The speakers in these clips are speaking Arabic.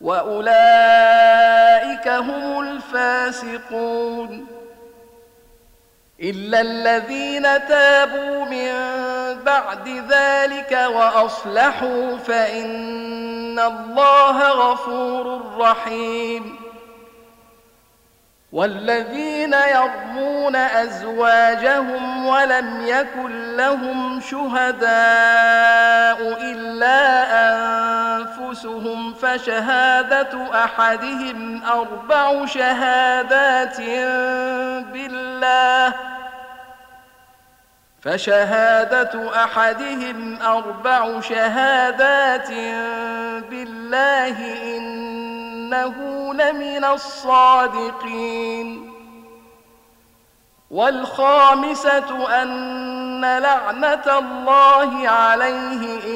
وأولئك هم الفاسقون. إلا الذين تابوا من بعد ذلك وأصلحوا فإن الله غفور رحيم. والذين يرمون أزواجهم ولم يكن لهم شهداء إلا أنفسهم فشهادة أحدهم أربع شهادات بالله. فشهادة أحدهم أربع شهادات بالله إنه لمن الصادقين. والخامسة أن لعنة الله عليه إن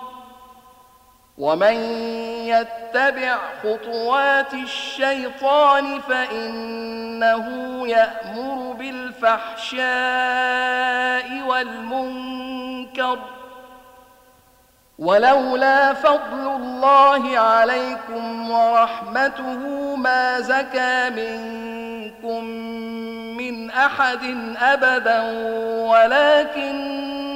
ومن يتبع خطوات الشيطان فإنه يأمر بالفحشاء والمنكر. ولولا فضل الله عليكم ورحمته ما زكى منكم من أحد أبدا ولكن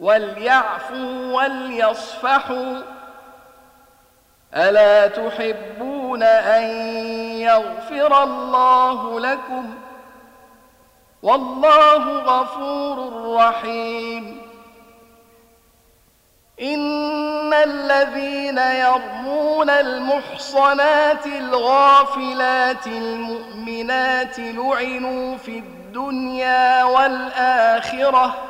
وليعفوا وليصفحوا. ألا تحبون أن يغفر الله لكم؟ والله غفور رحيم. إن الذين يرمون المحصنات الغافلات المؤمنات لعنوا في الدنيا والآخرة.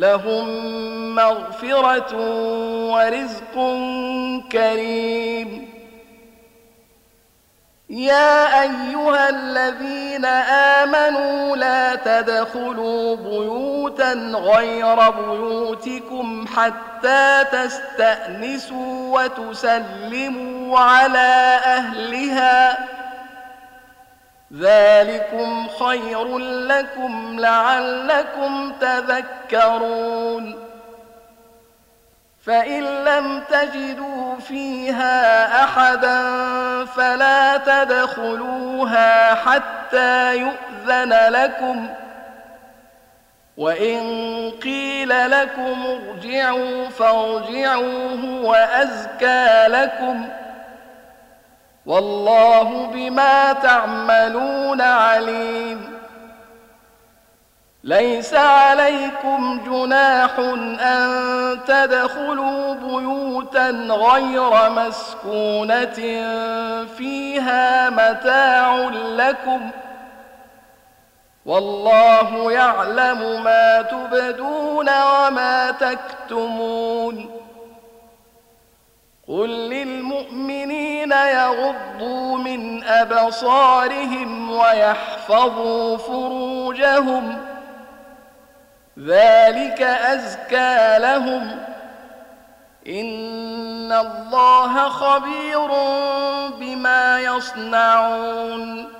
لهم مغفرة ورزق كريم. يا أيها الذين آمنوا لا تدخلوا بيوتا غير بيوتكم حتى تستأنسوا وتسلموا على أهلها ذلكم خير لكم لعلكم تذكرون. فإن لم تجدوا فيها أحدا فلا تدخلوها حتى يؤذن لكم. وإن قيل لكم ارجعوا فارجعوا هو أزكى لكم. والله بما تعملون عليم. ليس عليكم جناح أن تدخلوا بيوتا غير مسكونة فيها متاع لكم ۖ. والله يعلم ما تبدون وما تكتمون. قل للمؤمنين يغضوا من أبصارهم ويحفظوا فروجهم ذلك أزكى لهم. إن الله خبير بما يصنعون.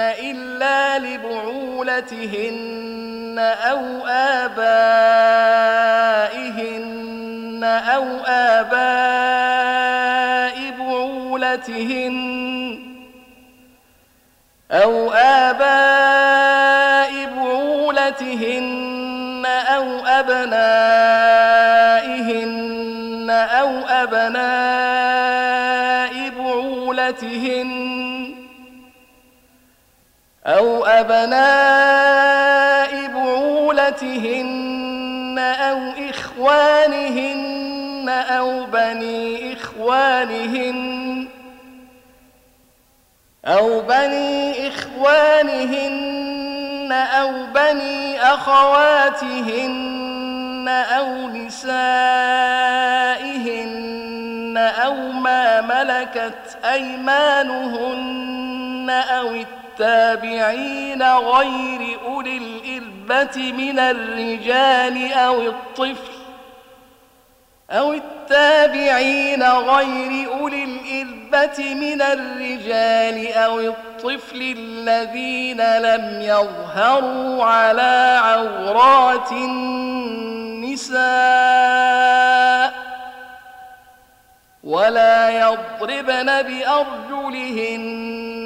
إلا لبعولتهن أو آبائهن أو آباء بعولتهن أو آباء بعولتهن أو أبنائهن أو أبناء بعولتهن أو إخوانهن أو بني إخوانهن أو بني إخوانهن أو بني أخواتهن أو نسائهن أو ما ملكت أيمانهن أو التابعين غير أولي الإربة من الرجال أو الطفل أو التابعين غير أولي الإربة من الرجال أو الطفل الذين لم يظهروا على عورات النساء ولا يضربن بأرجلهن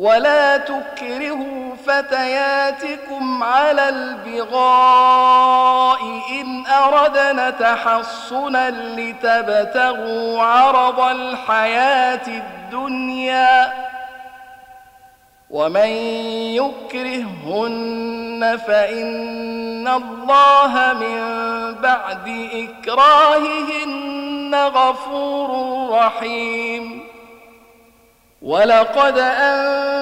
ولا تكرهوا فتياتكم على البغاء إن أردنا تحصنا لتبتغوا عرض الحياة الدنيا ومن يكرهن فإن الله من بعد إكراههن غفور رحيم. ولقد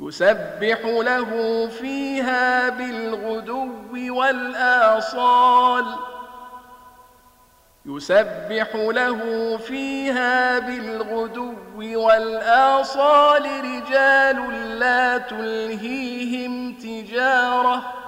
يسبح له فيها بالغدو والآصال. يسبح له فيها بالغدو والآصال. رجال لا تلهيهم تجارة.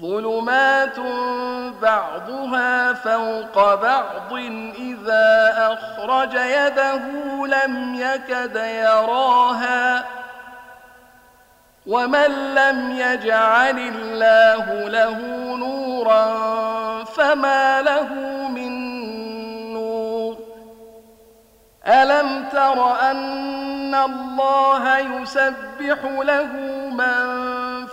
ظلمات بعضها فوق بعض إذا أخرج يده لم يكد يراها ومن لم يجعل الله له نورا فما له من نور ألم تر أن الله يسبح له من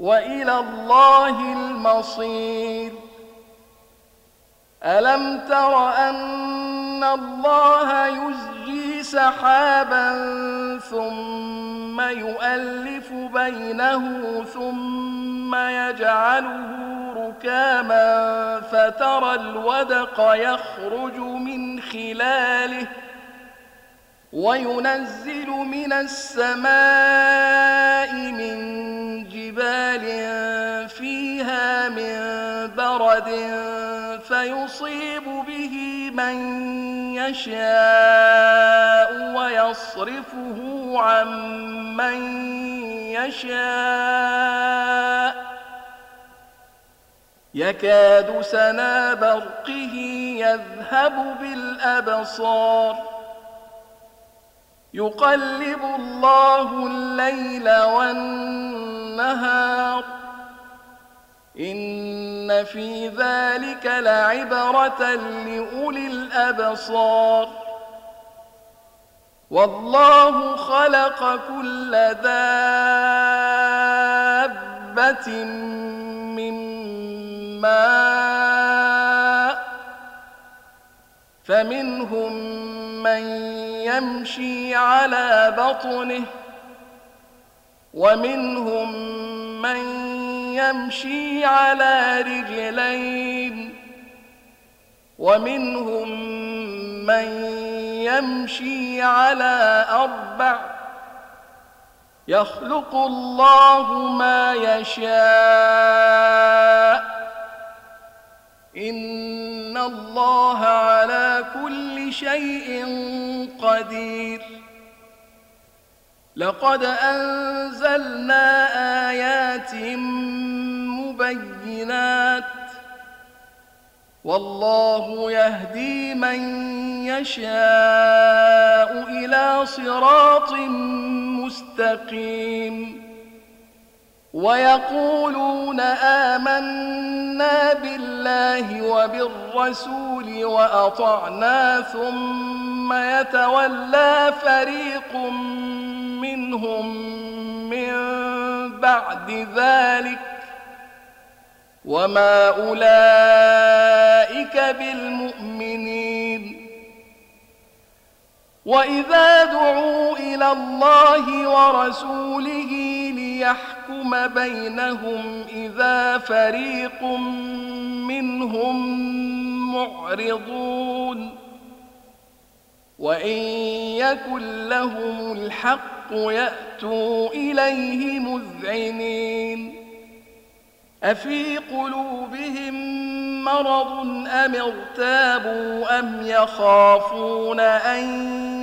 وإلى الله المصير. ألم تر أن الله يزجي سحابا ثم يؤلف بينه ثم يجعله ركاما فترى الودق يخرج من خلاله وينزل من السماء من جبال فيها من برد فيصيب به من يشاء ويصرفه عن من يشاء. يكاد سنا برقه يذهب بالأبصار. يقلب الله الليل والنهار. إن في ذلك لعبرة لأولي الأبصار. والله خلق كل دابة من ماء فمنهم من يمشي على بطنه ومنهم من يمشي على رجلين ومنهم من يمشي على أربع. يخلق الله ما يشاء إن الله على كل شيء قدير. لقد أنزلنا آيات مبينات. والله يهدي من يشاء إلى صراط مستقيم. ويقولون آمنا بالله وبالرسول وأطعنا ثم يتولى فريق منهم من بعد ذلك وما أولئك بالمؤمنين. وإذا دعوا إلى الله ورسوله ليحكم بينهم إذا فريق منهم معرضون. وإن يكن لهم الحق يأتوا إليه مذعنين. أفي قلوبهم مرض أم ارتابوا أم يخافون أن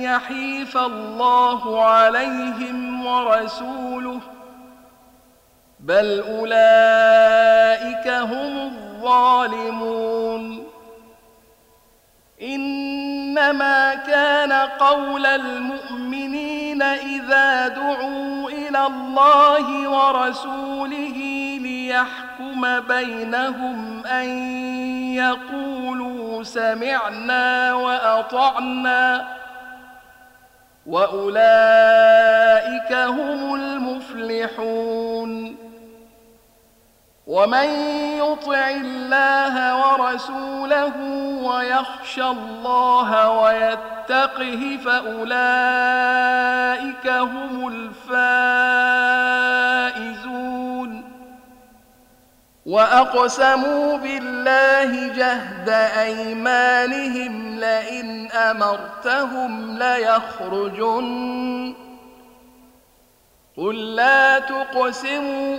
يحيف الله عليهم ورسوله؟ بل أولئك هم الظالمون إنما كان قول المؤمنين إذا دعوا إلى الله ورسوله ليحكم بينهم أن يقولوا سمعنا وأطعنا وأولئك هم المفلحون ومن يطع الله ورسوله ويخشى الله ويتقه فأولئك هم الفائزون. وأقسموا بالله جهد أيمانهم لئن أمرتهم ليخرجن. قل لا تقسموا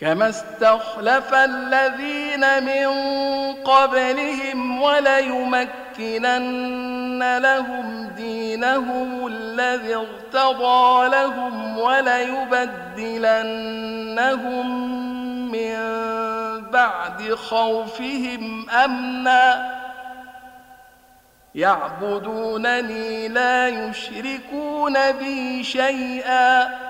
كما استخلف الذين من قبلهم وليمكنن لهم دينهم الذي ارتضى لهم وليبدلنهم من بعد خوفهم امنا يعبدونني لا يشركون بي شيئا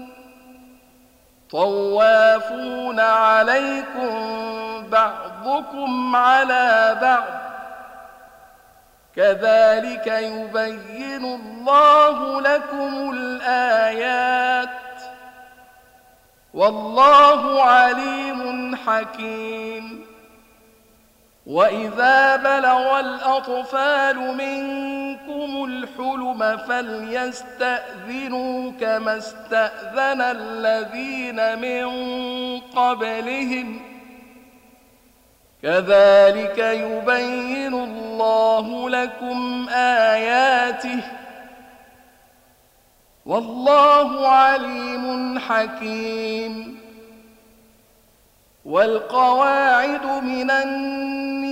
طوافون عليكم بعضكم على بعض. كذلك يبين الله لكم الآيات. والله عليم حكيم. وإذا بلغ الأطفال منكم الحلم فليستأذنوا كما استأذن الذين من قبلهم ۖ كذلك يبين الله لكم آياته والله عليم حكيم. والقواعد من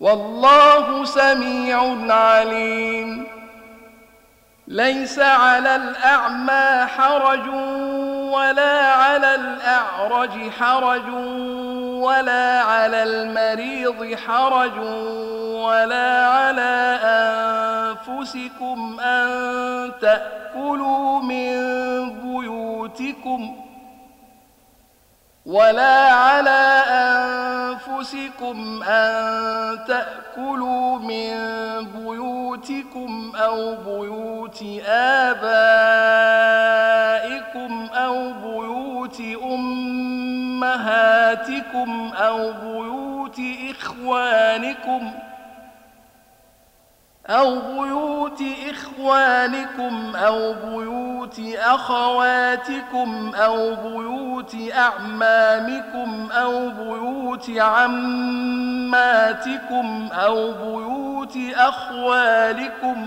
والله سميع عليم. ليس على الأعمى حرج ولا على الأعرج حرج ولا على المريض حرج ولا على أنفسكم أن تأكلوا من بيوتكم ۖ. ولا على أنفسكم أن تأكلوا من بيوتكم أو بيوت آبائكم أو بيوت أمهاتكم أو بيوت إخوانكم ۖ أو بيوت إخوانكم أو بيوت أخواتكم أو بيوت أعمامكم أو بيوت عماتكم أو بيوت أخوالكم